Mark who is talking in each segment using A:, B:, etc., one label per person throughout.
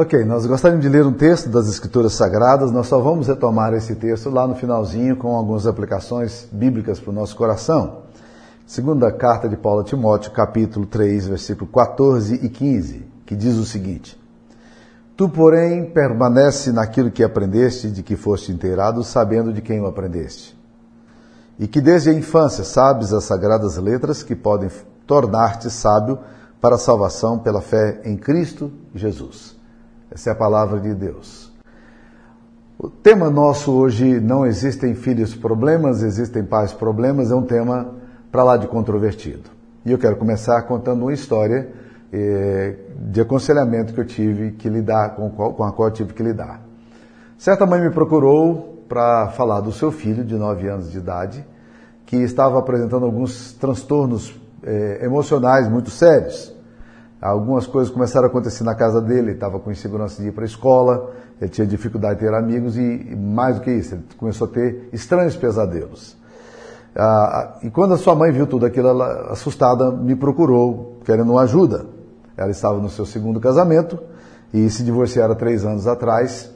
A: Ok, nós gostaríamos de ler um texto das Escrituras Sagradas, nós só vamos retomar esse texto lá no finalzinho com algumas aplicações bíblicas para o nosso coração. Segunda carta de Paulo a Timóteo, capítulo 3, versículo 14 e 15, que diz o seguinte: Tu, porém, permanece naquilo que aprendeste, de que foste inteirado, sabendo de quem o aprendeste. E que desde a infância sabes as sagradas letras que podem tornar-te sábio para a salvação pela fé em Cristo Jesus. Essa é a palavra de Deus. O tema nosso hoje, não existem filhos problemas, existem pais problemas, é um tema para lá de controvertido. E eu quero começar contando uma história eh, de aconselhamento que eu tive que lidar, com, com a qual eu tive que lidar. Certa mãe me procurou para falar do seu filho de 9 anos de idade, que estava apresentando alguns transtornos eh, emocionais muito sérios. Algumas coisas começaram a acontecer na casa dele, ele estava com insegurança de ir para a escola, ele tinha dificuldade de ter amigos e, mais do que isso, ele começou a ter estranhos pesadelos. Ah, e quando a sua mãe viu tudo aquilo, ela, assustada, me procurou, querendo uma ajuda. Ela estava no seu segundo casamento e se divorciara três anos atrás.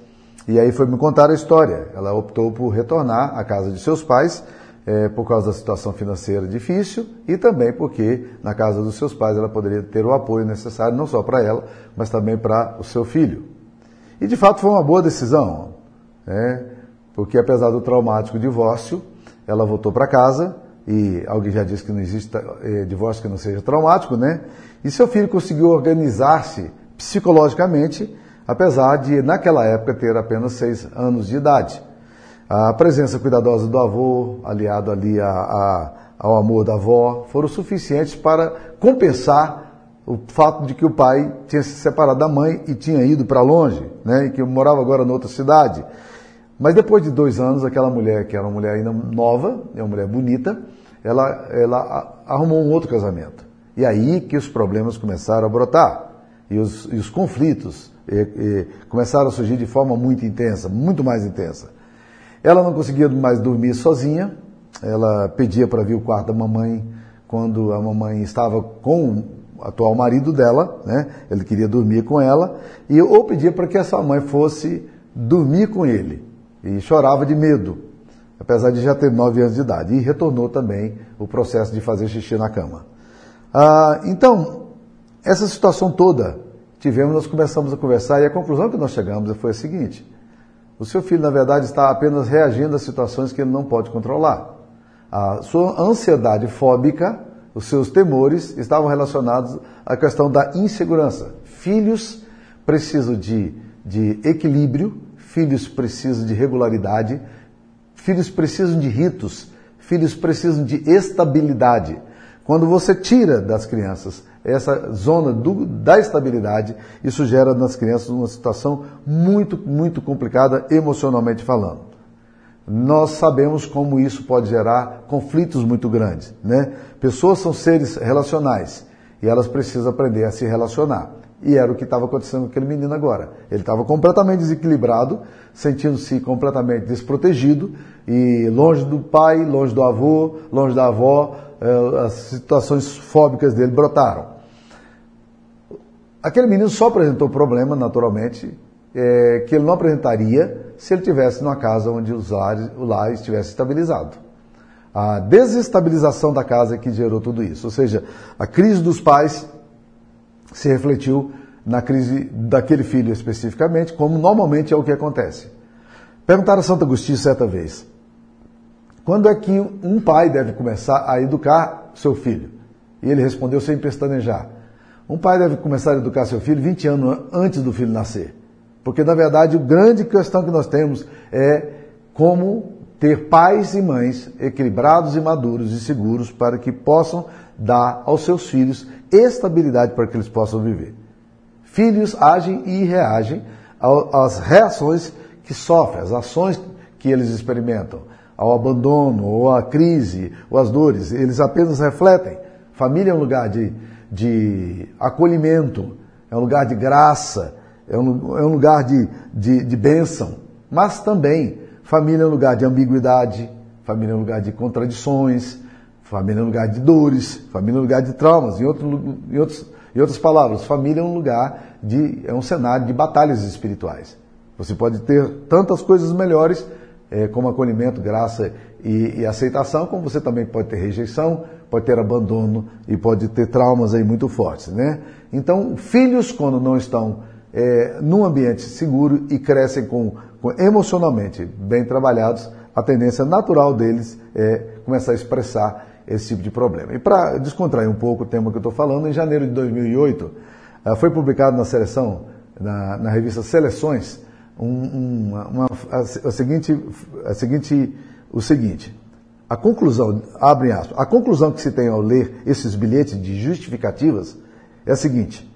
A: E aí foi me contar a história. Ela optou por retornar à casa de seus pais é, por causa da situação financeira difícil e também porque na casa dos seus pais ela poderia ter o apoio necessário não só para ela, mas também para o seu filho. E de fato foi uma boa decisão, né? porque apesar do traumático divórcio, ela voltou para casa e alguém já disse que não existe é, divórcio que não seja traumático, né? E seu filho conseguiu organizar-se psicologicamente, apesar de naquela época ter apenas seis anos de idade. A presença cuidadosa do avô, aliado ali a, a, ao amor da avó, foram suficientes para compensar o fato de que o pai tinha se separado da mãe e tinha ido para longe, né, e que morava agora em outra cidade. Mas depois de dois anos, aquela mulher, que era uma mulher ainda nova, é uma mulher bonita, ela, ela arrumou um outro casamento. E aí que os problemas começaram a brotar. E os, e os conflitos e, e, começaram a surgir de forma muito intensa, muito mais intensa. Ela não conseguia mais dormir sozinha, ela pedia para vir o quarto da mamãe quando a mamãe estava com o atual marido dela, né? ele queria dormir com ela, e ou pedia para que essa mãe fosse dormir com ele, e chorava de medo, apesar de já ter nove anos de idade, e retornou também o processo de fazer xixi na cama. Ah, então, essa situação toda tivemos, nós começamos a conversar, e a conclusão que nós chegamos foi a seguinte, o seu filho, na verdade, está apenas reagindo a situações que ele não pode controlar. A sua ansiedade fóbica, os seus temores estavam relacionados à questão da insegurança. Filhos precisam de, de equilíbrio, filhos precisam de regularidade, filhos precisam de ritos, filhos precisam de estabilidade. Quando você tira das crianças essa zona do, da estabilidade, isso gera nas crianças uma situação muito, muito complicada emocionalmente falando. Nós sabemos como isso pode gerar conflitos muito grandes, né? Pessoas são seres relacionais e elas precisam aprender a se relacionar. E era o que estava acontecendo com aquele menino agora. Ele estava completamente desequilibrado, sentindo-se completamente desprotegido e longe do pai, longe do avô, longe da avó, eh, as situações fóbicas dele brotaram. Aquele menino só apresentou problema, naturalmente, é, que ele não apresentaria se ele tivesse numa casa onde os lares, o lar estivesse estabilizado. A desestabilização da casa é que gerou tudo isso. Ou seja, a crise dos pais se refletiu na crise daquele filho especificamente, como normalmente é o que acontece. Perguntaram a Santo Agostinho certa vez: quando é que um pai deve começar a educar seu filho? E ele respondeu sem pestanejar: um pai deve começar a educar seu filho 20 anos antes do filho nascer. Porque, na verdade, a grande questão que nós temos é como ter pais e mães equilibrados e maduros e seguros para que possam dar aos seus filhos estabilidade para que eles possam viver. Filhos agem e reagem às reações que sofrem, às ações que eles experimentam, ao abandono, ou à crise, ou às dores. Eles apenas refletem. Família é um lugar de, de acolhimento, é um lugar de graça, é um, é um lugar de, de, de bênção. Mas também, família é um lugar de ambiguidade, família é um lugar de contradições, família é um lugar de dores, família é um lugar de traumas. Em, outro, em, outros, Em outras palavras, família é um lugar de, é um cenário de batalhas espirituais. Você pode ter tantas coisas melhores, é, como acolhimento, graça e, e, aceitação, como você também pode ter rejeição, pode ter abandono e pode ter traumas aí muito fortes, né? Então, filhos quando não estão é, num ambiente seguro e crescem com, com emocionalmente bem trabalhados, a tendência natural deles é começar a expressar esse tipo de problema. E para descontrair um pouco o tema que eu estou falando, em janeiro de 2008 ah, foi publicado na seleção, na, na revista Seleções, um, uma, a, a, seguinte, a seguinte, o seguinte, a conclusão, abre aspas, a conclusão que se tem ao ler esses bilhetes de justificativas é a seguinte,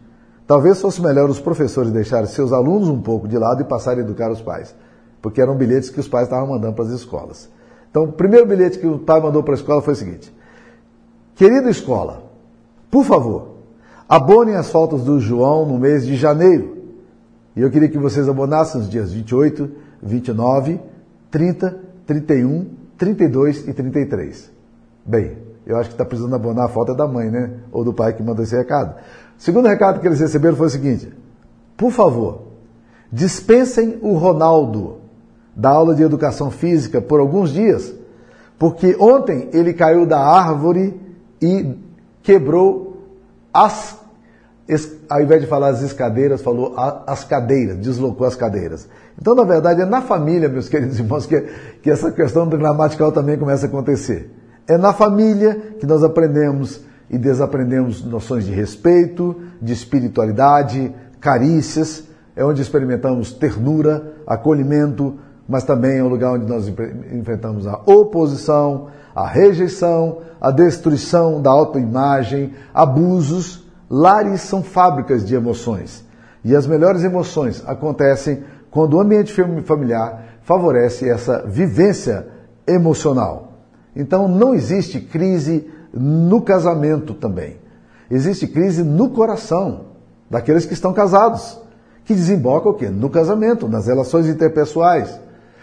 A: talvez fosse melhor os professores deixarem seus alunos um pouco de lado e passarem a educar os pais, porque eram bilhetes que os pais estavam mandando para as escolas. Então, o primeiro bilhete que o pai mandou para a escola foi o seguinte, Querida escola, por favor, abonem as faltas do João no mês de janeiro. E eu queria que vocês abonassem os dias 28, 29, 30, 31, 32 e 33. Bem, eu acho que está precisando abonar a falta da mãe, né? Ou do pai que mandou esse recado. O segundo recado que eles receberam foi o seguinte: por favor, dispensem o Ronaldo da aula de educação física por alguns dias, porque ontem ele caiu da árvore e quebrou as, ao invés de falar as escadeiras, falou as cadeiras, deslocou as cadeiras. Então, na verdade, é na família, meus queridos irmãos, que, que essa questão do gramatical também começa a acontecer. É na família que nós aprendemos e desaprendemos noções de respeito, de espiritualidade, carícias, é onde experimentamos ternura, acolhimento, mas também é um lugar onde nós enfrentamos a oposição, a rejeição, a destruição da autoimagem, abusos. Lares são fábricas de emoções. E as melhores emoções acontecem quando o ambiente familiar favorece essa vivência emocional. Então não existe crise no casamento também. Existe crise no coração daqueles que estão casados, que desemboca o quê? No casamento, nas relações interpessoais.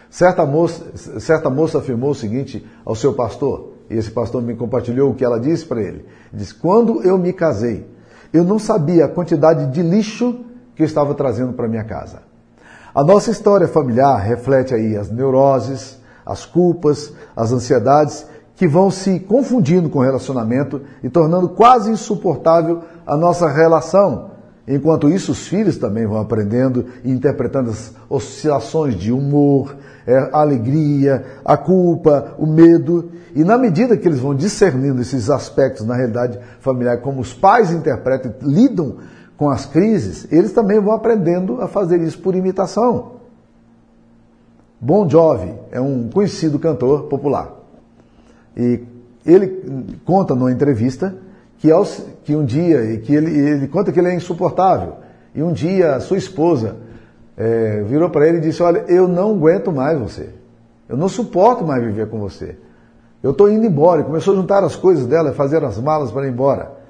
A: Certa moça, certa moça afirmou o seguinte ao seu pastor, e esse pastor me compartilhou o que ela disse para ele. Diz: Quando eu me casei, eu não sabia a quantidade de lixo que eu estava trazendo para minha casa. A nossa história familiar reflete aí as neuroses, as culpas, as ansiedades que vão se confundindo com o relacionamento e tornando quase insuportável a nossa relação Enquanto isso, os filhos também vão aprendendo interpretando as oscilações de humor, é, a alegria, a culpa, o medo. E na medida que eles vão discernindo esses aspectos na realidade familiar, como os pais interpretam lidam com as crises, eles também vão aprendendo a fazer isso por imitação. Bon Jovi é um conhecido cantor popular. E ele conta numa entrevista que, que um dia, que ele, ele conta que ele é insuportável, e um dia a sua esposa é, virou para ele e disse: Olha, eu não aguento mais você, eu não suporto mais viver com você, eu estou indo embora. E começou a juntar as coisas dela, fazer as malas para ir embora.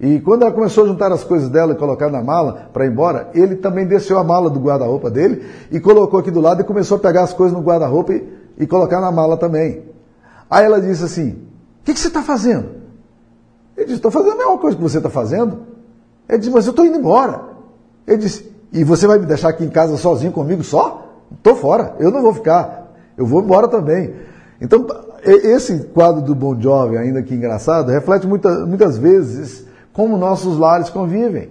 A: E quando ela começou a juntar as coisas dela e colocar na mala para ir embora, ele também desceu a mala do guarda-roupa dele e colocou aqui do lado e começou a pegar as coisas no guarda-roupa e, e, colocar na mala também. Aí ela disse assim: O que, que você está fazendo? Ele disse, estou fazendo a mesma coisa que você está fazendo. Ele disse, mas eu estou indo embora. Ele disse, e você vai me deixar aqui em casa sozinho comigo só? Estou fora, eu não vou ficar. Eu vou embora também. Então, esse quadro do Bon Jovi, ainda que engraçado, reflete muita, muitas vezes como nossos lares convivem.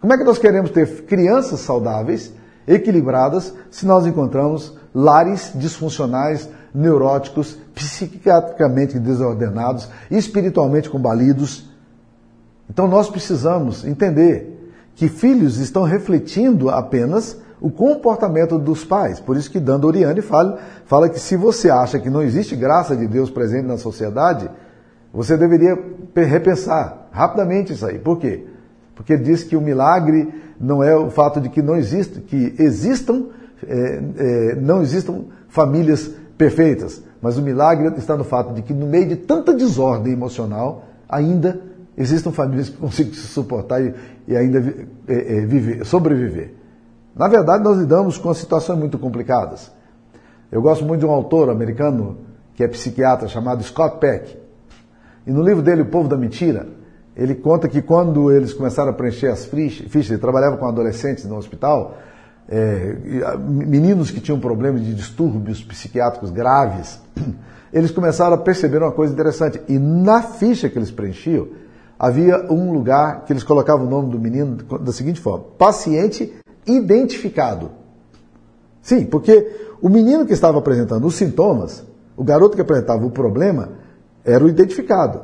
A: Como é que nós queremos ter crianças saudáveis, equilibradas, se nós encontramos lares disfuncionais, neuróticos, psiquiatricamente desordenados, espiritualmente combalidos. Então nós precisamos entender que filhos estão refletindo apenas o comportamento dos pais. Por isso que Dando Oriane fala, fala que se você acha que não existe graça de Deus presente na sociedade, você deveria repensar rapidamente isso aí. Por quê? Porque ele diz que o milagre não é o fato de que não existe, que existam, é, é, não existam famílias perfeitas, mas o milagre está no fato de que no meio de tanta desordem emocional, ainda existam famílias que consigam se suportar e, e ainda é, é, viver, sobreviver. Na verdade, nós lidamos com situações muito complicadas. Eu gosto muito de um autor americano que é psiquiatra chamado Scott Peck. E no livro dele, O Povo da Mentira, Ele conta que quando eles começaram a preencher as fichas, ele trabalhava com adolescentes no hospital, é, meninos que tinham problemas de distúrbios psiquiátricos graves, eles começaram a perceber uma coisa interessante. E na ficha que eles preenchiam, havia um lugar que eles colocavam o nome do menino da seguinte forma: paciente identificado. Sim, porque o menino que estava apresentando os sintomas, o garoto que apresentava o problema, era o identificado.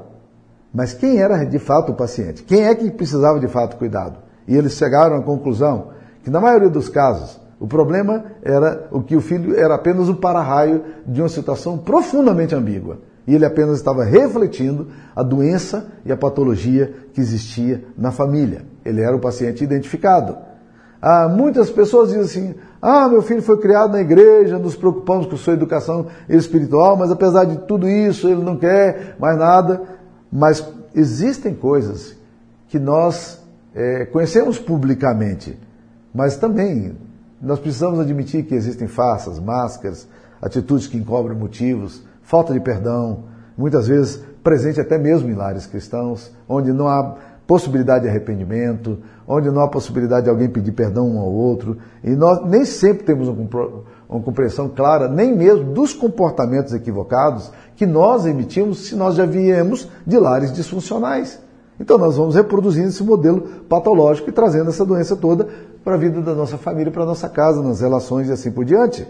A: Mas quem era de fato o paciente? Quem é que precisava de fato cuidado? E eles chegaram à conclusão que, na maioria dos casos, o problema era o que o filho era apenas o para-raio de uma situação profundamente ambígua. E ele apenas estava refletindo a doença e a patologia que existia na família. Ele era o paciente identificado. Ah, muitas pessoas dizem assim: ah, meu filho foi criado na igreja, nos preocupamos com sua educação espiritual, mas apesar de tudo isso, ele não quer mais nada. Mas existem coisas que nós é, conhecemos publicamente, mas também nós precisamos admitir que existem farsas, máscaras, atitudes que encobrem motivos, falta de perdão, muitas vezes presente até mesmo em lares cristãos, onde não há possibilidade de arrependimento, onde não há possibilidade de alguém pedir perdão um ao outro, e nós nem sempre temos uma compreensão clara, nem mesmo dos comportamentos equivocados que nós emitimos se nós já viemos de lares disfuncionais. Então nós vamos reproduzindo esse modelo patológico e trazendo essa doença toda para a vida da nossa família, para a nossa casa, nas relações e assim por diante.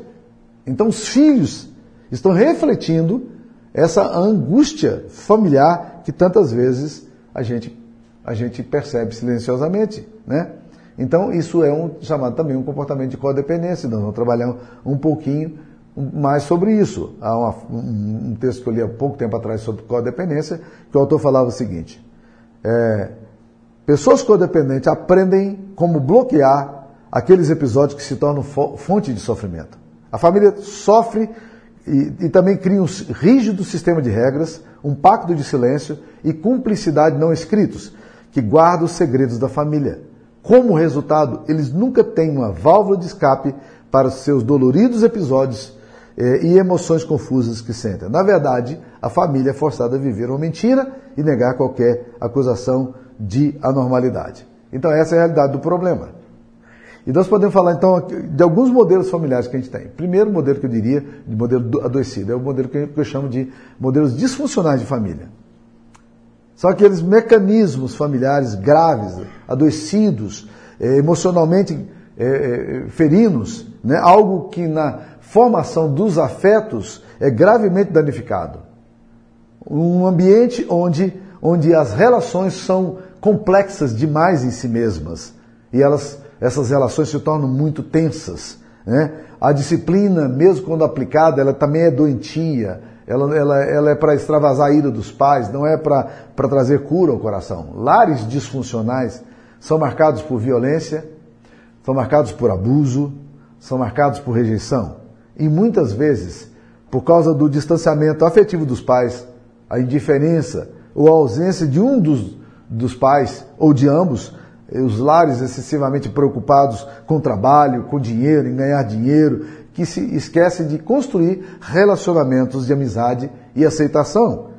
A: Então os filhos estão refletindo essa angústia familiar que tantas vezes a gente, a gente percebe silenciosamente, né? Então isso é um chamado também um comportamento de codependência. Nós vamos trabalhar um pouquinho mais sobre isso. Há uma, um, texto que eu li há pouco tempo atrás sobre codependência, que o autor falava o seguinte: é, pessoas codependentes aprendem como bloquear aqueles episódios que se tornam fonte de sofrimento. A família sofre e, e, também cria um rígido sistema de regras, um pacto de silêncio e cumplicidade não escritos, que guarda os segredos da família. Como resultado, eles nunca têm uma válvula de escape para os seus doloridos episódios eh, e emoções confusas que sentem. Na verdade, a família é forçada a viver uma mentira e negar qualquer acusação de anormalidade. Então, essa é a realidade do problema. E nós podemos falar então de alguns modelos familiares que a gente tem. Primeiro modelo que eu diria de modelo adoecido é o modelo que eu chamo de modelos disfuncionais de família. São aqueles mecanismos familiares graves, adoecidos, eh, emocionalmente eh, ferinos, né? algo que na formação dos afetos é gravemente danificado. Um ambiente onde, onde as relações são complexas demais em si mesmas e elas essas relações se tornam muito tensas. Né? A disciplina, mesmo quando aplicada, ela também é doentia, ela, ela, ela é para extravasar a ira dos pais, não é para trazer cura ao coração. Lares disfuncionais são marcados por violência, são marcados por abuso, são marcados por rejeição. E muitas vezes, por causa do distanciamento afetivo dos pais, a indiferença ou a ausência de um dos, dos pais ou de ambos, os lares excessivamente preocupados com trabalho, com dinheiro, em ganhar dinheiro, que se esquecem de construir relacionamentos de amizade e aceitação.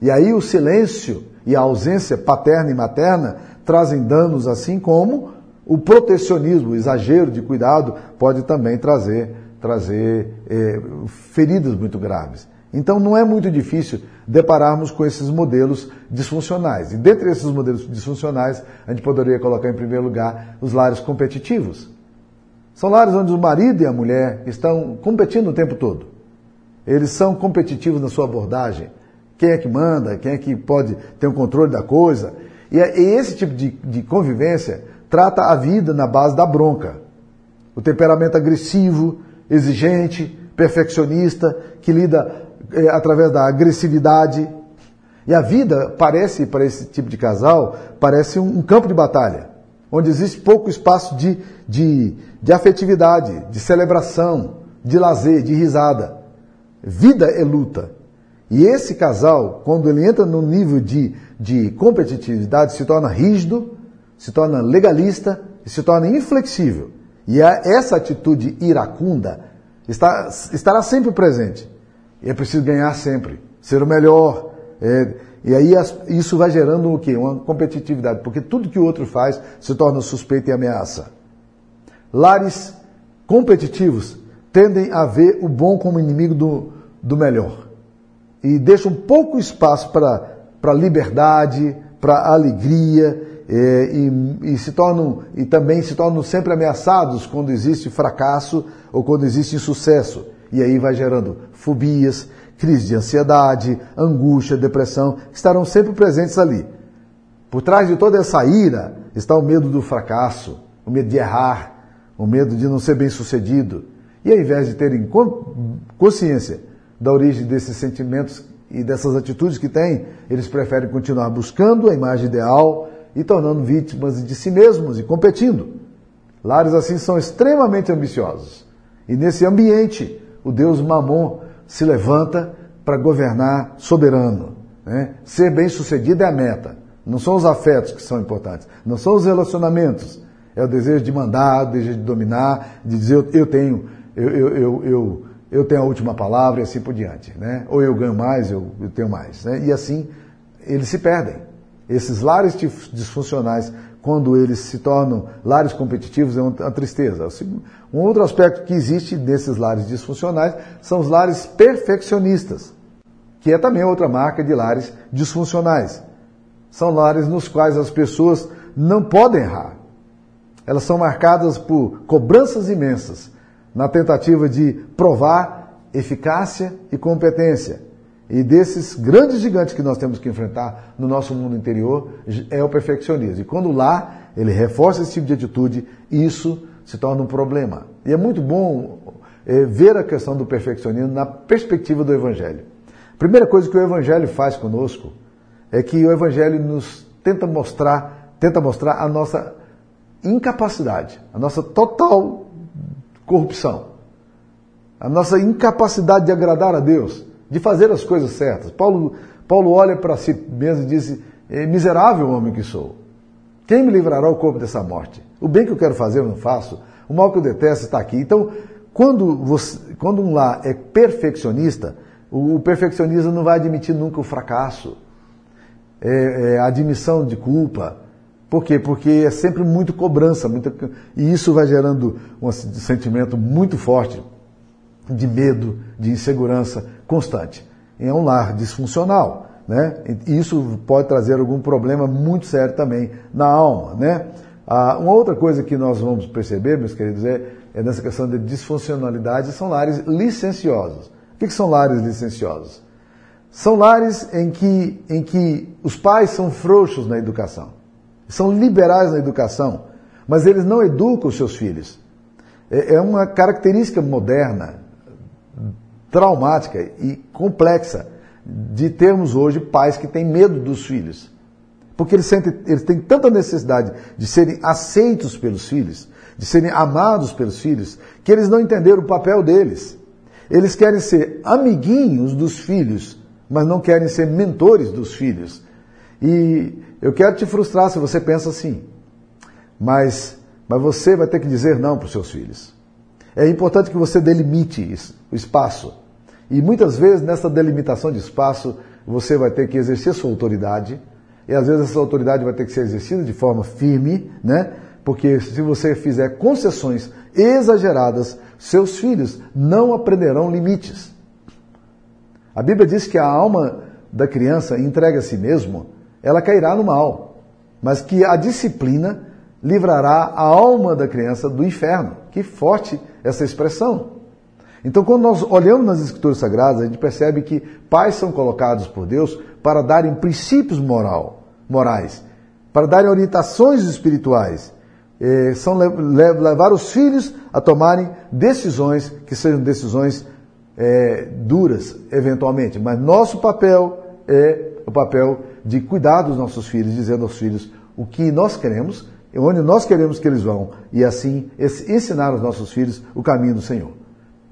A: E aí o silêncio e a ausência paterna e materna trazem danos, assim como o protecionismo, o exagero de cuidado, pode também trazer, trazer eh, feridas muito graves. Então não é muito difícil depararmos com esses modelos disfuncionais. E dentre esses modelos disfuncionais, a gente poderia colocar em primeiro lugar os lares competitivos. São lares onde o marido e a mulher estão competindo o tempo todo. Eles são competitivos na sua abordagem. Quem é que manda, quem é que pode ter o um controle da coisa. E, é, esse tipo de, de convivência trata a vida na base da bronca. O temperamento agressivo, exigente, perfeccionista, que lida é, através da agressividade. E a vida parece, para esse tipo de casal, parece um, campo de batalha, onde existe pouco espaço de, de, de afetividade, de celebração, de lazer, de risada. Vida é luta. E esse casal, quando ele entra no nível de, de competitividade, se torna rígido, se torna legalista e se torna inflexível. E essa atitude iracunda está, estará sempre presente. E é preciso ganhar sempre, ser o melhor. É, E aí isso vai gerando o quê? Uma competitividade, porque tudo que o outro faz se torna suspeita e ameaça. Lares competitivos tendem a ver o bom como inimigo do, do melhor. E deixam pouco espaço para liberdade, para alegria, e, e, se tornam, e também se tornam sempre ameaçados quando existe fracasso ou quando existe insucesso. E aí vai gerando fobias, crise de ansiedade, angústia, depressão, estarão sempre presentes ali. Por trás de toda essa ira está o medo do fracasso, o medo de errar, o medo de não ser bem sucedido. E ao invés de terem consciência da origem desses sentimentos e dessas atitudes que têm, eles preferem continuar buscando a imagem ideal e tornando vítimas de si mesmos e competindo. Lares assim são extremamente ambiciosos. E nesse ambiente, o Deus Mamon se levanta para governar soberano. Né? Ser bem sucedido é a meta. Não são os afetos que são importantes, não são os relacionamentos. É o desejo de mandar, o desejo de dominar, de dizer eu tenho, eu, eu, eu, eu, eu tenho a última palavra e assim por diante. Né? Ou eu ganho mais, eu, eu tenho mais. Né? E assim eles se perdem. Esses lares disfuncionais, quando eles se tornam lares competitivos, é uma tristeza. Um outro aspecto que existe desses lares disfuncionais são os lares perfeccionistas, que é também outra marca de lares disfuncionais. São lares nos quais as pessoas não podem errar. Elas são marcadas por cobranças imensas, na tentativa de provar eficácia e competência. E desses grandes gigantes que nós temos que enfrentar no nosso mundo interior é o perfeccionismo. E quando lá ele reforça esse tipo de atitude, isso se torna um problema. E é muito bom é, ver a questão do perfeccionismo na perspectiva do Evangelho. Primeira coisa que o Evangelho faz conosco é que o Evangelho nos tenta mostrar, tenta mostrar a nossa incapacidade, a nossa total corrupção, a nossa incapacidade de agradar a Deus de fazer as coisas certas. Paulo, Paulo olha para si mesmo e diz: é Miserável homem que sou. Quem me livrará o corpo dessa morte? O bem que eu quero fazer eu não faço, o mal que eu detesto está aqui. Então, quando, você, quando um lá é perfeccionista, o, o perfeccionismo não vai admitir nunca o fracasso, é, é, a admissão de culpa. Por quê? Porque é sempre muito cobrança, e isso vai gerando um sentimento muito forte de medo, de insegurança constante. É um lar disfuncional, né? E isso pode trazer algum problema muito sério também na alma, né? Ah, uma outra coisa que nós vamos perceber, meus queridos, é, é nessa questão de disfuncionalidade, são lares licenciosos. O que, que são lares licenciosos? São lares em que, em que os pais são frouxos na educação, são liberais na educação, mas eles não educam os seus filhos. É, é uma característica moderna traumática e complexa de termos hoje pais que têm medo dos filhos. Porque eles, sentem, eles têm tanta necessidade de serem aceitos pelos filhos, de serem amados pelos filhos, que eles não entenderam o papel deles. Eles querem ser amiguinhos dos filhos, mas não querem ser mentores dos filhos. E eu quero te frustrar se você pensa assim. Mas, mas você vai ter que dizer não para os seus filhos. É importante que você delimite isso, o espaço. E muitas vezes nessa delimitação de espaço você vai ter que exercer sua autoridade. E às vezes essa autoridade vai ter que ser exercida de forma firme, né? Porque se você fizer concessões exageradas, seus filhos não aprenderão limites. A Bíblia diz que a alma da criança entregue a si mesmo, ela cairá no mal, mas que a disciplina livrará a alma da criança do inferno. Que forte essa expressão. Então, quando nós olhamos nas Escrituras Sagradas, a gente percebe que pais são colocados por Deus para darem princípios moral, morais, para darem orientações espirituais, eh, são levar os filhos a tomarem decisões que sejam decisões eh, duras, eventualmente. Mas nosso papel é o papel de cuidar dos nossos filhos, dizendo aos filhos o que nós queremos, onde nós queremos que eles vão, e assim ensinar aos nossos filhos o caminho do Senhor.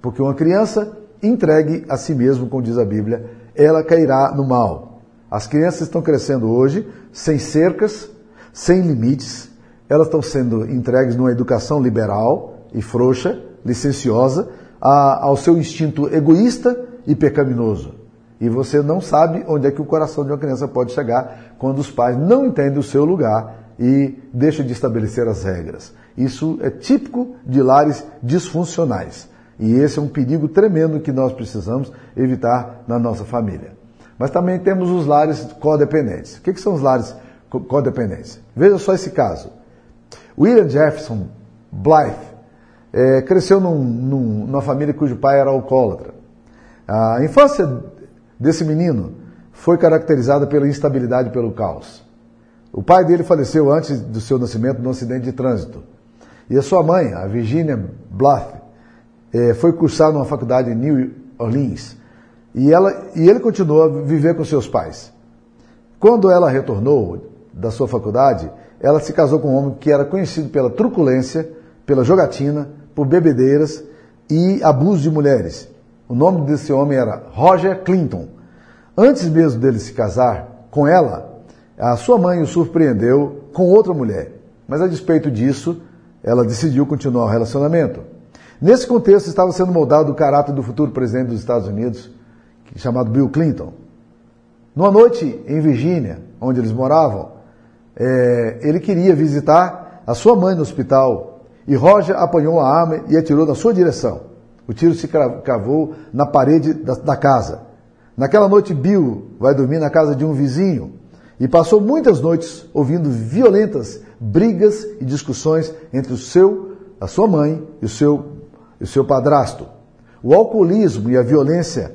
A: Porque uma criança entregue a si mesmo, como diz a Bíblia, ela cairá no mal. As crianças estão crescendo hoje sem cercas, sem limites, elas estão sendo entregues numa educação liberal e frouxa, licenciosa, a, ao seu instinto egoísta e pecaminoso. E você não sabe onde é que o coração de uma criança pode chegar quando os pais não entendem o seu lugar e deixam de estabelecer as regras. Isso é típico de lares disfuncionais. E esse é um perigo tremendo que nós precisamos evitar na nossa família. Mas também temos os lares codependentes. O que, são os lares codependentes? Veja só esse caso. William Jefferson Blythe é, cresceu num, num, numa família cujo pai era alcoólatra. A infância desse menino foi caracterizada pela instabilidade e pelo caos. O pai dele faleceu antes do seu nascimento num acidente de trânsito. E a sua mãe, a Virginia Blythe, é, foi cursar numa faculdade em New Orleans. E, ela, e ele continuou a viver com seus pais. Quando ela retornou da sua faculdade, ela se casou com um homem que era conhecido pela truculência, pela jogatina, por bebedeiras e abuso de mulheres. O nome desse homem era Roger Clinton. Antes mesmo dele se casar com ela, a sua mãe o surpreendeu com outra mulher. Mas a despeito disso, ela decidiu continuar o relacionamento. Nesse contexto estava sendo moldado o caráter do futuro presidente dos Estados Unidos, chamado Bill Clinton. Numa noite em Virgínia, onde eles moravam, é, ele queria visitar a sua mãe no hospital e Roger apanhou a arma e atirou na sua direção. O tiro se cravou na parede da, da casa. Naquela noite, Bill vai dormir na casa de um vizinho e passou muitas noites ouvindo violentas brigas e discussões entre o seu, a sua mãe e o seu, e seu padrasto. O alcoolismo e a violência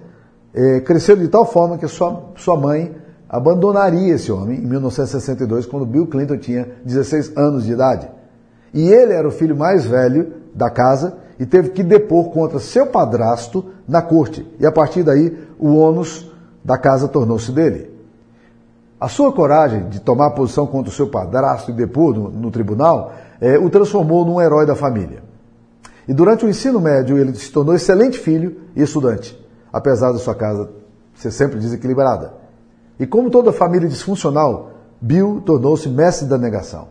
A: é, cresceram de tal forma que sua, sua mãe abandonaria esse homem em 1962, quando Bill Clinton tinha 16 anos de idade. E ele era o filho mais velho da casa e teve que depor contra seu padrasto na corte. E a partir daí, o ônus da casa tornou-se dele. A sua coragem de tomar posição contra o seu padrasto e depor no, no tribunal é, o transformou num herói da família. E durante o ensino médio, ele se tornou excelente filho e estudante, apesar da sua casa ser sempre desequilibrada. E como toda família disfuncional, Bill tornou-se mestre da negação.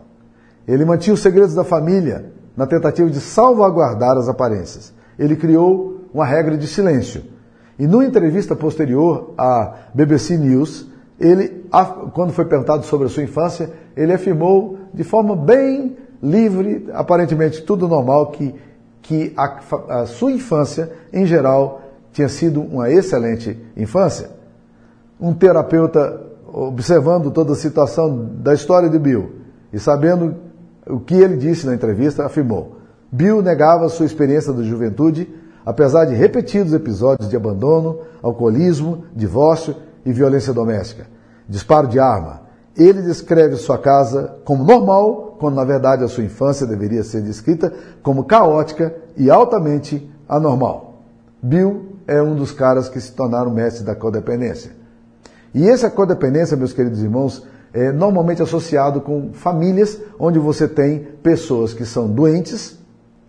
A: Ele mantinha os segredos da família na tentativa de salvaguardar as aparências. Ele criou uma regra de silêncio. E numa entrevista posterior à BBC News, ele, quando foi perguntado sobre a sua infância, ele afirmou de forma bem livre, aparentemente tudo normal, que, que a, a sua infância, em geral, tinha sido uma excelente infância um terapeuta observando toda a situação da história de Bill e sabendo o que ele disse na entrevista, afirmou: Bill negava sua experiência da juventude, apesar de repetidos episódios de abandono, alcoolismo, divórcio e violência doméstica, disparo de arma. Ele descreve sua casa como normal, quando na verdade a sua infância deveria ser descrita como caótica e altamente anormal. Bill é um dos caras que se tornaram mestres da codependência. E essa codependência, meus queridos irmãos, é normalmente associado com famílias onde você tem pessoas que são doentes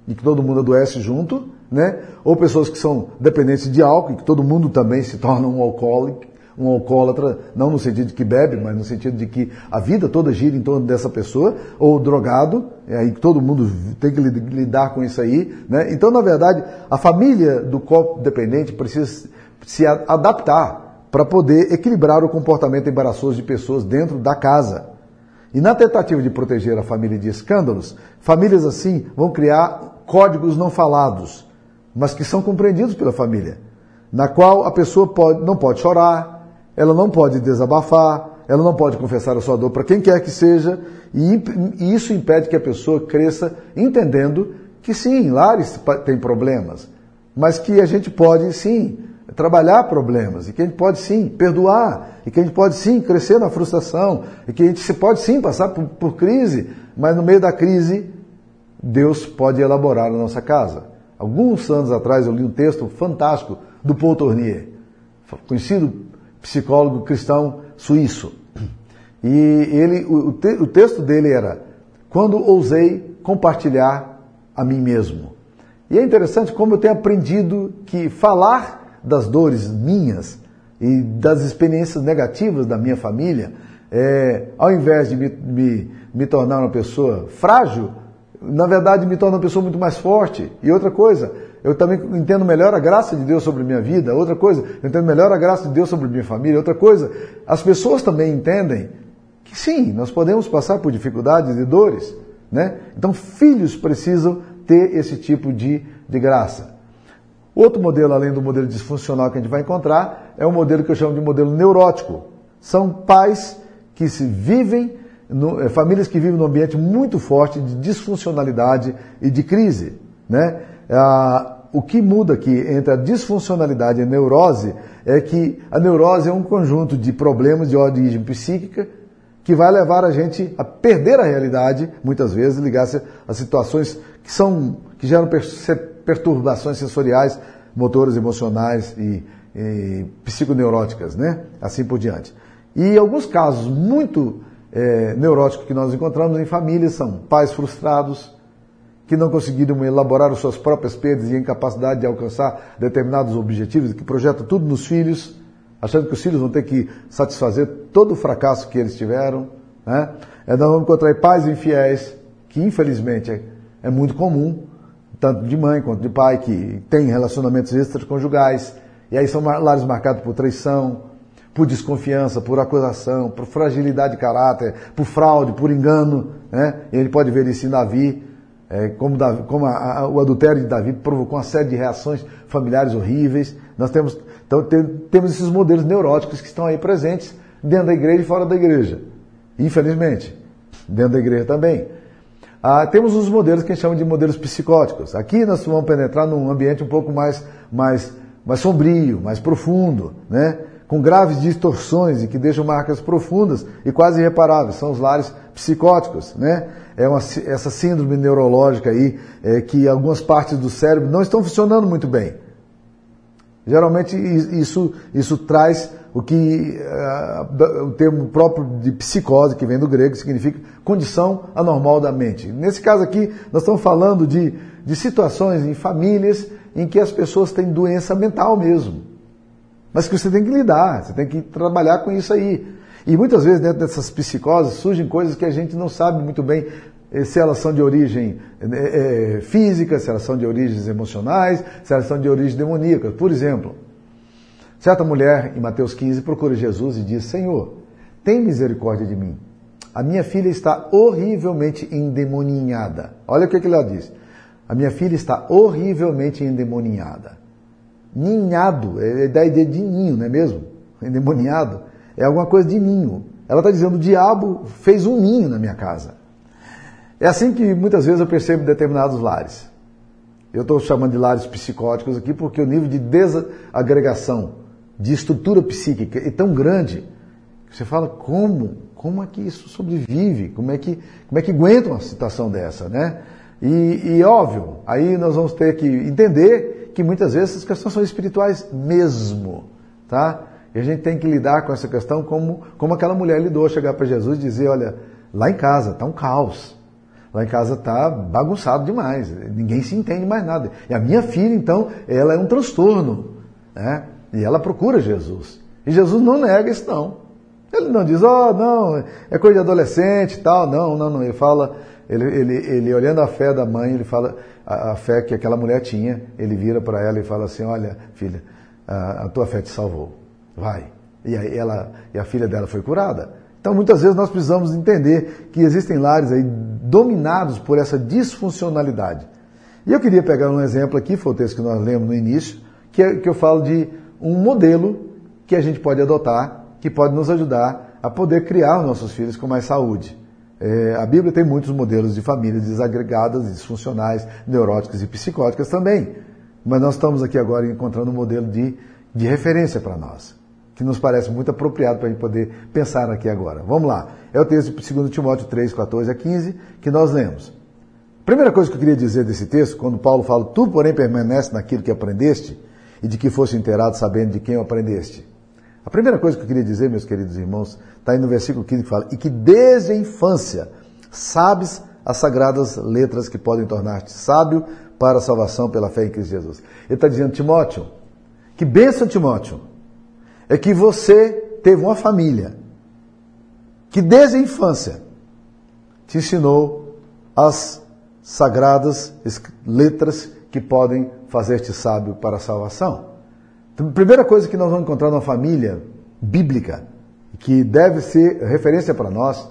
A: e que todo mundo adoece junto, né? Ou pessoas que são dependentes de álcool e que todo mundo também se torna um alcoólico, um alcoólatra, não no sentido de que bebe, mas no sentido de que a vida toda gira em torno dessa pessoa, ou drogado, é aí todo mundo tem que lidar com isso aí, né? Então, na verdade, a família do corpo dependente precisa se adaptar para poder equilibrar o comportamento embaraçoso de pessoas dentro da casa. E na tentativa de proteger a família de escândalos, famílias assim vão criar códigos não falados, mas que são compreendidos pela família, na qual a pessoa pode, não pode chorar, ela não pode desabafar, ela não pode confessar a sua dor para quem quer que seja, e, e isso impede que a pessoa cresça entendendo que sim, lares tem problemas, mas que a gente pode sim trabalhar problemas, e que a gente pode sim perdoar, e que a gente pode sim crescer na frustração, e que a gente pode sim passar por, por crise, mas no meio da crise, Deus pode elaborar a nossa casa. Alguns anos atrás eu li um texto fantástico do Paul Tournier, conhecido psicólogo cristão suíço. E ele, o, te, o texto dele era: Quando ousei compartilhar a mim mesmo. E é interessante como eu tenho aprendido que falar das dores minhas e das experiências negativas da minha família, é, ao invés de me, me, me tornar uma pessoa frágil, na verdade me torna uma pessoa muito mais forte. E outra coisa, eu também entendo melhor a graça de Deus sobre minha vida. Outra coisa, eu entendo melhor a graça de Deus sobre minha família. Outra coisa, as pessoas também entendem que sim, nós podemos passar por dificuldades e dores. Né? Então, filhos precisam ter esse tipo de, de graça. Outro modelo, além do modelo disfuncional que a gente vai encontrar, é um modelo que eu chamo de modelo neurótico. São pais que se vivem, no, é, famílias que vivem num ambiente muito forte de disfuncionalidade e de crise. Né? Ah, o que muda aqui entre a disfuncionalidade e a neurose é que a neurose é um conjunto de problemas de origem psíquica que vai levar a gente a perder a realidade, muitas vezes, ligar-se a situações que são que geram perturbações sensoriais, motoras, emocionais e, e psiconeuróticas, né? Assim por diante. E alguns casos muito é, neuróticos que nós encontramos em famílias são pais frustrados, que não conseguiram elaborar as suas próprias perdas e incapacidade de alcançar determinados objetivos, que projetam tudo nos filhos, achando que os filhos vão ter que satisfazer todo o fracasso que eles tiveram. Né? É, nós vamos encontrar pais infiéis, que infelizmente é, é muito comum, tanto de mãe quanto de pai, que têm relacionamentos extraconjugais, e aí são lares marcados por traição, por desconfiança, por acusação, por fragilidade de caráter, por fraude, por engano. Né? E gente pode ver isso em Davi, é, como, Davi, como a, a, o adultério de Davi provocou uma série de reações familiares horríveis. Nós temos então tem, temos esses modelos neuróticos que estão aí presentes dentro da igreja e fora da igreja. Infelizmente, dentro da igreja também. Ah, temos os modelos que a gente chama de modelos psicóticos. Aqui nós vamos penetrar num ambiente um pouco mais, mais, mais sombrio, mais profundo, né? com graves distorções e que deixam marcas profundas e quase irreparáveis. São os lares psicóticos. Né? É uma, essa síndrome neurológica aí, é, que algumas partes do cérebro não estão funcionando muito bem. Geralmente isso, isso traz o que uh, o termo próprio de psicose, que vem do grego, significa condição anormal da mente. Nesse caso aqui, nós estamos falando de, de situações em famílias em que as pessoas têm doença mental mesmo. Mas que você tem que lidar, você tem que trabalhar com isso aí. E muitas vezes dentro dessas psicoses surgem coisas que a gente não sabe muito bem eh, se elas são de origem é, física, se elas são de origens emocionais, se elas são de origem demoníaca. Por exemplo, certa mulher em Mateus 15 procura Jesus e diz: Senhor, tem misericórdia de mim. A minha filha está horrivelmente endemoninhada. Olha o que, que ela diz. A minha filha está horrivelmente endemoninhada. Ninhado, é da ideia de ninho, não é mesmo? Endemoniado é alguma coisa de ninho. Ela está dizendo: o diabo fez um ninho na minha casa. É assim que muitas vezes eu percebo determinados lares. Eu estou chamando de lares psicóticos aqui porque o nível de desagregação, de estrutura psíquica é tão grande que você fala como, como é que isso sobrevive, como é que, como é que aguenta uma situação dessa, né? E, e óbvio, aí nós vamos ter que entender que muitas vezes essas questões são espirituais mesmo, tá? E a gente tem que lidar com essa questão como, como aquela mulher lidou, chegar para Jesus e dizer, olha, lá em casa está um caos. Lá em casa está bagunçado demais, ninguém se entende mais nada. E a minha filha, então, ela é um transtorno. Né? E ela procura Jesus. E Jesus não nega isso, não. Ele não diz, oh, não, é coisa de adolescente e tal. Não, não, não. Ele fala, ele, ele, ele olhando a fé da mãe, ele fala, a, a fé que aquela mulher tinha, ele vira para ela e fala assim: Olha, filha, a, a tua fé te salvou. Vai. E, aí ela, e a filha dela foi curada. Então, muitas vezes nós precisamos entender que existem lares aí dominados por essa disfuncionalidade. E eu queria pegar um exemplo aqui, foi o texto que nós lemos no início, que, é, que eu falo de um modelo que a gente pode adotar, que pode nos ajudar a poder criar os nossos filhos com mais saúde. É, a Bíblia tem muitos modelos de famílias desagregadas, disfuncionais, neuróticas e psicóticas também. Mas nós estamos aqui agora encontrando um modelo de, de referência para nós que nos parece muito apropriado para a gente poder pensar aqui agora. Vamos lá. É o texto de 2 Timóteo 3, 14 a 15, que nós lemos. Primeira coisa que eu queria dizer desse texto, quando Paulo fala, tu, porém, permanece naquilo que aprendeste e de que fosse inteirado sabendo de quem o aprendeste. A primeira coisa que eu queria dizer, meus queridos irmãos, está aí no versículo 15 que fala, e que desde a infância sabes as sagradas letras que podem tornar-te sábio para a salvação pela fé em Cristo Jesus. Ele está dizendo, Timóteo, que benção, Timóteo, é que você teve uma família que desde a infância te ensinou as sagradas letras que podem fazer-te sábio para a salvação. Então, primeira coisa que nós vamos encontrar numa família bíblica, que deve ser referência para nós,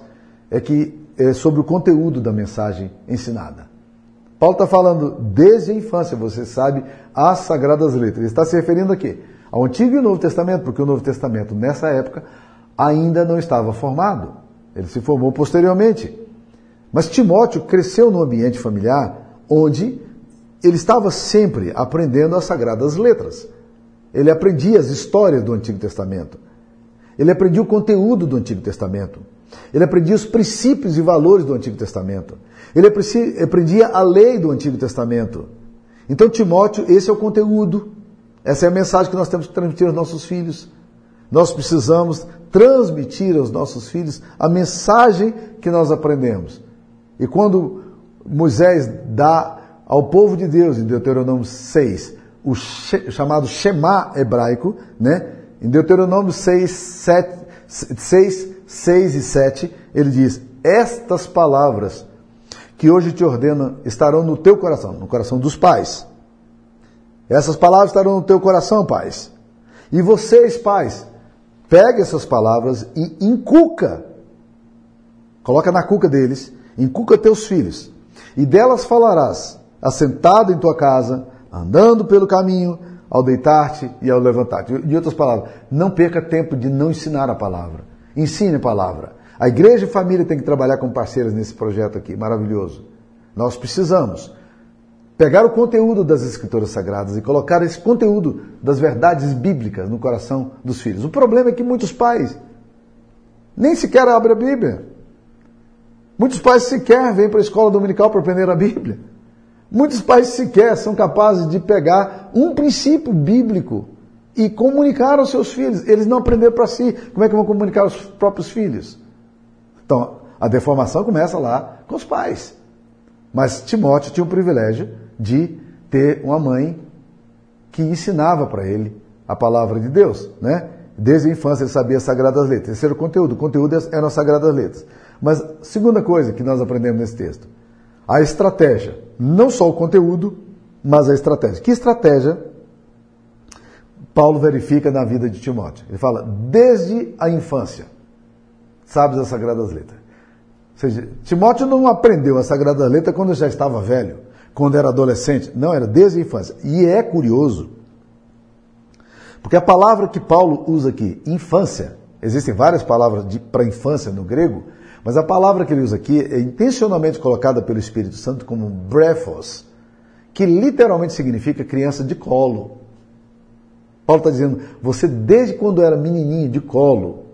A: é que é sobre o conteúdo da mensagem ensinada. Paulo está falando desde a infância, você sabe, as Sagradas Letras. Ele está se referindo aqui ao Antigo e Novo Testamento, porque o Novo Testamento, nessa época, ainda não estava formado. Ele se formou posteriormente. Mas Timóteo cresceu no ambiente familiar onde ele estava sempre aprendendo as Sagradas Letras. Ele aprendia as histórias do Antigo Testamento. Ele aprendia o conteúdo do Antigo Testamento. Ele aprendia os princípios e valores do Antigo Testamento. Ele aprendia a lei do Antigo Testamento. Então, Timóteo, esse é o conteúdo. Essa é a mensagem que nós temos que transmitir aos nossos filhos. Nós precisamos transmitir aos nossos filhos a mensagem que nós aprendemos. E quando Moisés dá ao povo de Deus, em Deuteronômio 6, o chamado Shema hebraico, né? Em Deuteronômio 6, 7, 6, 6 e 7, ele diz: Estas palavras que hoje te ordeno estarão no teu coração, no coração dos pais. Essas palavras estarão no teu coração, pais. E vocês, pais, pegue essas palavras e inculca. Coloca na cuca deles, inculca teus filhos. E delas falarás, assentado em tua casa, andando pelo caminho, ao deitar-te e ao levantar-te. De outras palavras, não perca tempo de não ensinar a palavra. Ensine a palavra. A igreja e a família tem que trabalhar com parceiros nesse projeto aqui, maravilhoso. Nós precisamos pegar o conteúdo das Escrituras Sagradas e colocar esse conteúdo das verdades bíblicas no coração dos filhos. O problema é que muitos pais nem sequer abrem a Bíblia. Muitos pais sequer vêm para a escola dominical para aprender a Bíblia. Muitos pais sequer são capazes de pegar um princípio bíblico e comunicar aos seus filhos. Eles não aprenderam para si. Como é que vão comunicar aos próprios filhos? Então, a deformação começa lá com os pais. Mas Timóteo tinha o privilégio de ter uma mãe que ensinava para ele a palavra de Deus, né? Desde a infância ele sabia as Sagradas Letras. Esse era o conteúdo. O conteúdo eram as Sagradas Letras. Mas, segunda coisa que nós aprendemos nesse texto, a estratégia. Não só o conteúdo, mas a estratégia. Que estratégia Paulo verifica na vida de Timóteo? Ele fala, desde a infância, sabes as Sagradas Letras. Ou seja, Timóteo não aprendeu a Sagrada Letra quando já estava velho, quando era adolescente. Não, era desde a infância. E é curioso, porque a palavra que Paulo usa aqui, infância, existem várias palavras para infância no grego, mas a palavra que ele usa aqui é intencionalmente colocada pelo Espírito Santo como brephos, que literalmente significa criança de colo. Paulo está dizendo, você desde quando era menininho de colo,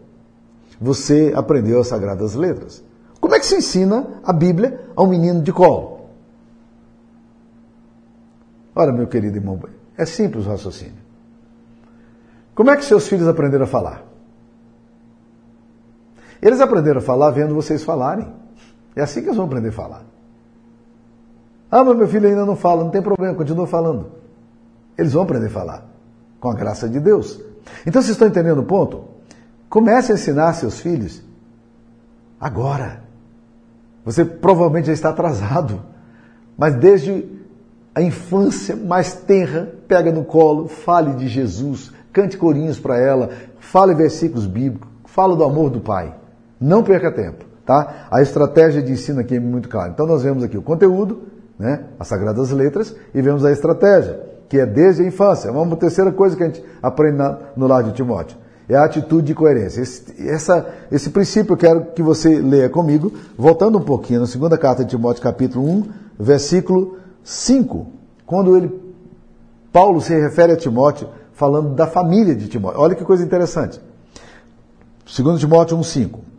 A: você aprendeu as Sagradas Letras. Como é que se ensina a Bíblia a um menino de colo? Ora, meu querido irmão, é simples o raciocínio. Como é que seus filhos aprenderam a falar? Eles aprenderam a falar vendo vocês falarem. É assim que eles vão aprender a falar. Ah, mas meu filho ainda não fala, não tem problema, continua falando. Eles vão aprender a falar, com a graça de Deus. Então, vocês estão entendendo o ponto? Comece a ensinar seus filhos agora. Você provavelmente já está atrasado, mas desde a infância mais tenra, pega no colo, fale de Jesus, cante corinhos para ela, fale versículos bíblicos, fale do amor do Pai. Não perca tempo, tá? A estratégia de ensino aqui é muito clara. Então nós vemos aqui o conteúdo, né, as sagradas letras, e vemos a estratégia, que é desde a infância. Uma terceira coisa que a gente aprende no lar de Timóteo. É a atitude de coerência. Esse, essa, esse princípio eu quero que você leia comigo, voltando um pouquinho na segunda carta de Timóteo, capítulo 1, versículo 5, quando ele, Paulo se refere a Timóteo falando da família de Timóteo. Olha que coisa interessante. 2 Timóteo 1, 5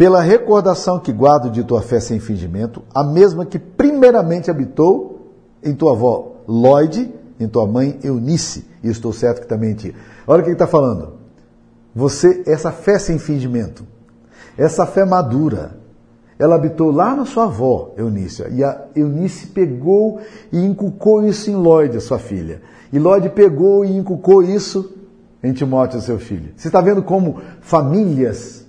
A: pela recordação que guardo de tua fé sem fingimento, a mesma que primeiramente habitou em tua avó Lloyd, em tua mãe Eunice, e estou certo que também em ti. Olha o que ele está falando. Você, essa fé sem fingimento, essa fé madura, ela habitou lá na sua avó, Eunice, e a Eunice pegou e inculcou isso em Lloyd, a sua filha. E Lloyd pegou e inculcou isso em Timóteo, seu filho. Você está vendo como famílias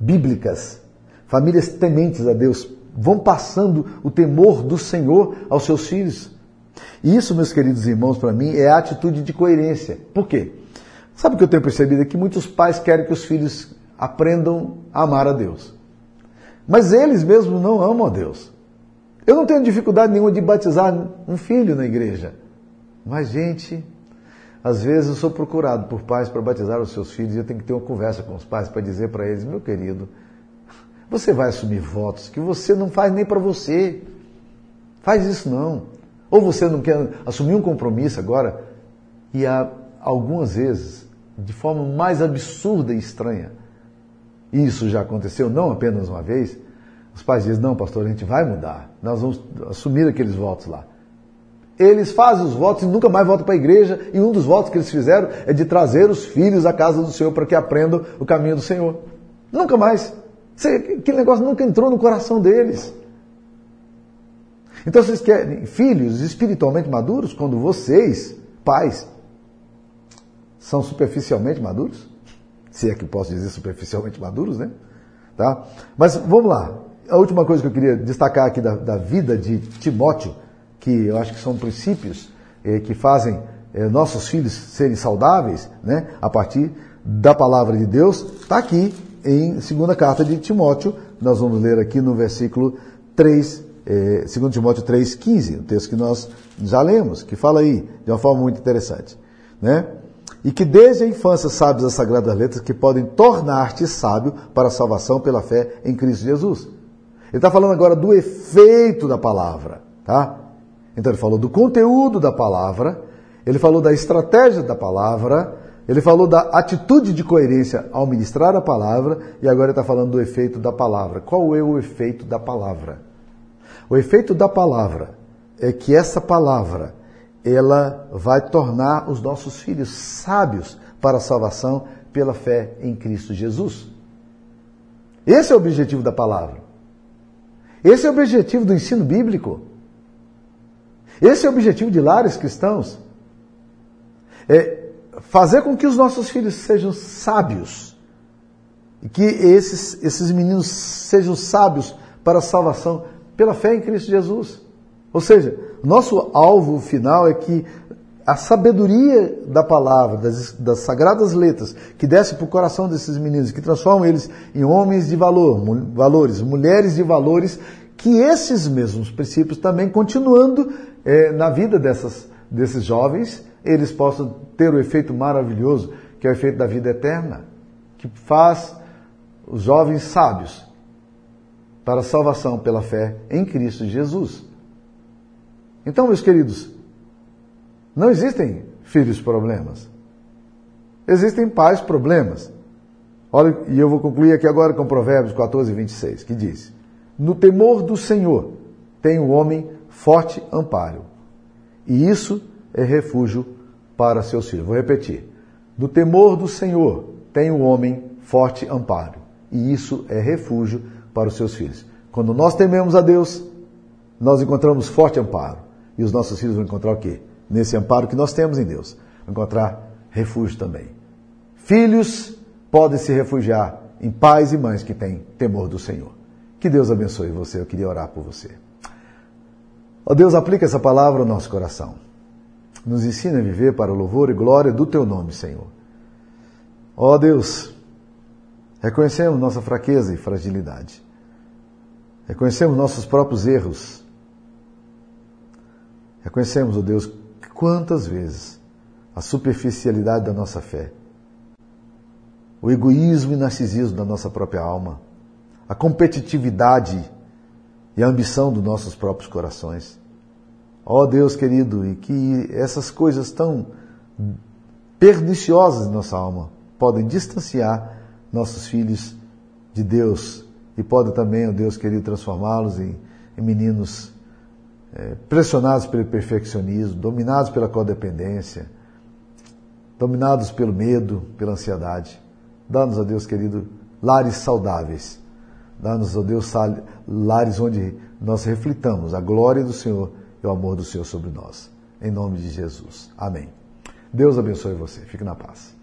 A: bíblicas, famílias tementes a Deus, vão passando o temor do Senhor aos seus filhos. E isso, meus queridos irmãos, para mim é a atitude de coerência. Por quê? Sabe o que eu tenho percebido? É que muitos pais querem que os filhos aprendam a amar a Deus. Mas eles mesmos não amam a Deus. Eu não tenho dificuldade nenhuma de batizar um filho na igreja. Mas, gente, às vezes eu sou procurado por pais para batizar os seus filhos e eu tenho que ter uma conversa com os pais para dizer para eles: meu querido, você vai assumir votos que você não faz nem para você. Faz isso não. Ou você não quer assumir um compromisso agora e há algumas vezes, de forma mais absurda e estranha, isso já aconteceu não apenas uma vez, os pais dizem, não, pastor, a gente vai mudar, nós vamos assumir aqueles votos lá. Eles fazem os votos e nunca mais voltam para a igreja, e um dos votos que eles fizeram é de trazer os filhos à casa do Senhor para que aprendam o caminho do Senhor. Nunca mais. Aquele negócio nunca entrou no coração deles. Então vocês querem filhos espiritualmente maduros quando vocês, pais, são superficialmente maduros? Se é que posso dizer superficialmente maduros, né? Tá? Mas vamos lá. A última coisa que eu queria destacar aqui da, da vida de Timóteo, que eu acho que são princípios eh, que fazem eh, nossos filhos serem saudáveis, né? A partir da palavra de Deus, está aqui em segunda carta de Timóteo. Nós vamos ler aqui no versículo 3, eh, 2 Timóteo 3,15, o texto que nós já lemos, que fala aí de uma forma muito interessante. Né? E que desde a infância sabes as sagradas letras que podem tornar-te sábio para a salvação pela fé em Cristo Jesus. Ele está falando agora do efeito da palavra, tá? Então ele falou do conteúdo da palavra, ele falou da estratégia da palavra, ele falou da atitude de coerência ao ministrar a palavra e agora ele está falando do efeito da palavra. Qual é o efeito da palavra? O efeito da palavra é que essa palavra ela vai tornar os nossos filhos sábios para a salvação pela fé em Cristo Jesus. Esse é o objetivo da palavra. Esse é o objetivo do ensino bíblico. Esse é o objetivo de lares cristãos. É fazer com que os nossos filhos sejam sábios. E que esses, esses meninos sejam sábios para a salvação pela fé em Cristo Jesus. Ou seja, nosso alvo final é que a sabedoria da palavra, das, das sagradas letras, que desce para o coração desses meninos, que transformam eles em homens de valor, valores, mulheres de valores, que esses mesmos princípios também, continuando é, na vida dessas, desses jovens, eles possam ter o efeito maravilhoso, que é o efeito da vida eterna, que faz os jovens sábios para a salvação pela fé em Cristo Jesus. Então, meus queridos, não existem filhos problemas. Existem pais problemas. Olha, e eu vou concluir aqui agora com Provérbios 14, 26, que diz: No temor do Senhor tem o homem forte amparo, e isso é refúgio para seus filhos. Vou repetir. No temor do Senhor tem o homem forte amparo, e isso é refúgio para os seus filhos. Quando nós tememos a Deus, nós encontramos forte amparo. E os nossos filhos vão encontrar o quê? Nesse amparo que nós temos em Deus. Vão encontrar refúgio também. Filhos podem se refugiar em pais e mães que têm temor do Senhor. Que Deus abençoe você. Eu queria orar por você. Ó Deus, aplica essa palavra ao nosso coração. Nos ensina a viver para o louvor e glória do Teu nome, Senhor. Ó Deus, reconhecemos nossa fraqueza e fragilidade. Reconhecemos nossos próprios erros Reconhecemos, ó oh Deus, quantas vezes a superficialidade da nossa fé, o egoísmo e narcisismo da nossa própria alma, a competitividade e a ambição dos nossos próprios corações. Ó oh Deus querido, e que essas coisas tão perniciosas em nossa alma podem distanciar nossos filhos de Deus e podem também, ó oh Deus querido, transformá-los em, em meninos é, pressionados pelo perfeccionismo, dominados pela codependência, dominados pelo medo, pela ansiedade. Dá-nos, a Deus querido, lares saudáveis. Dá-nos, a Deus, lares onde nós reflitamos a glória do Senhor e o amor do Senhor sobre nós. Em nome de Jesus. Amém. Deus abençoe você. Fique na paz.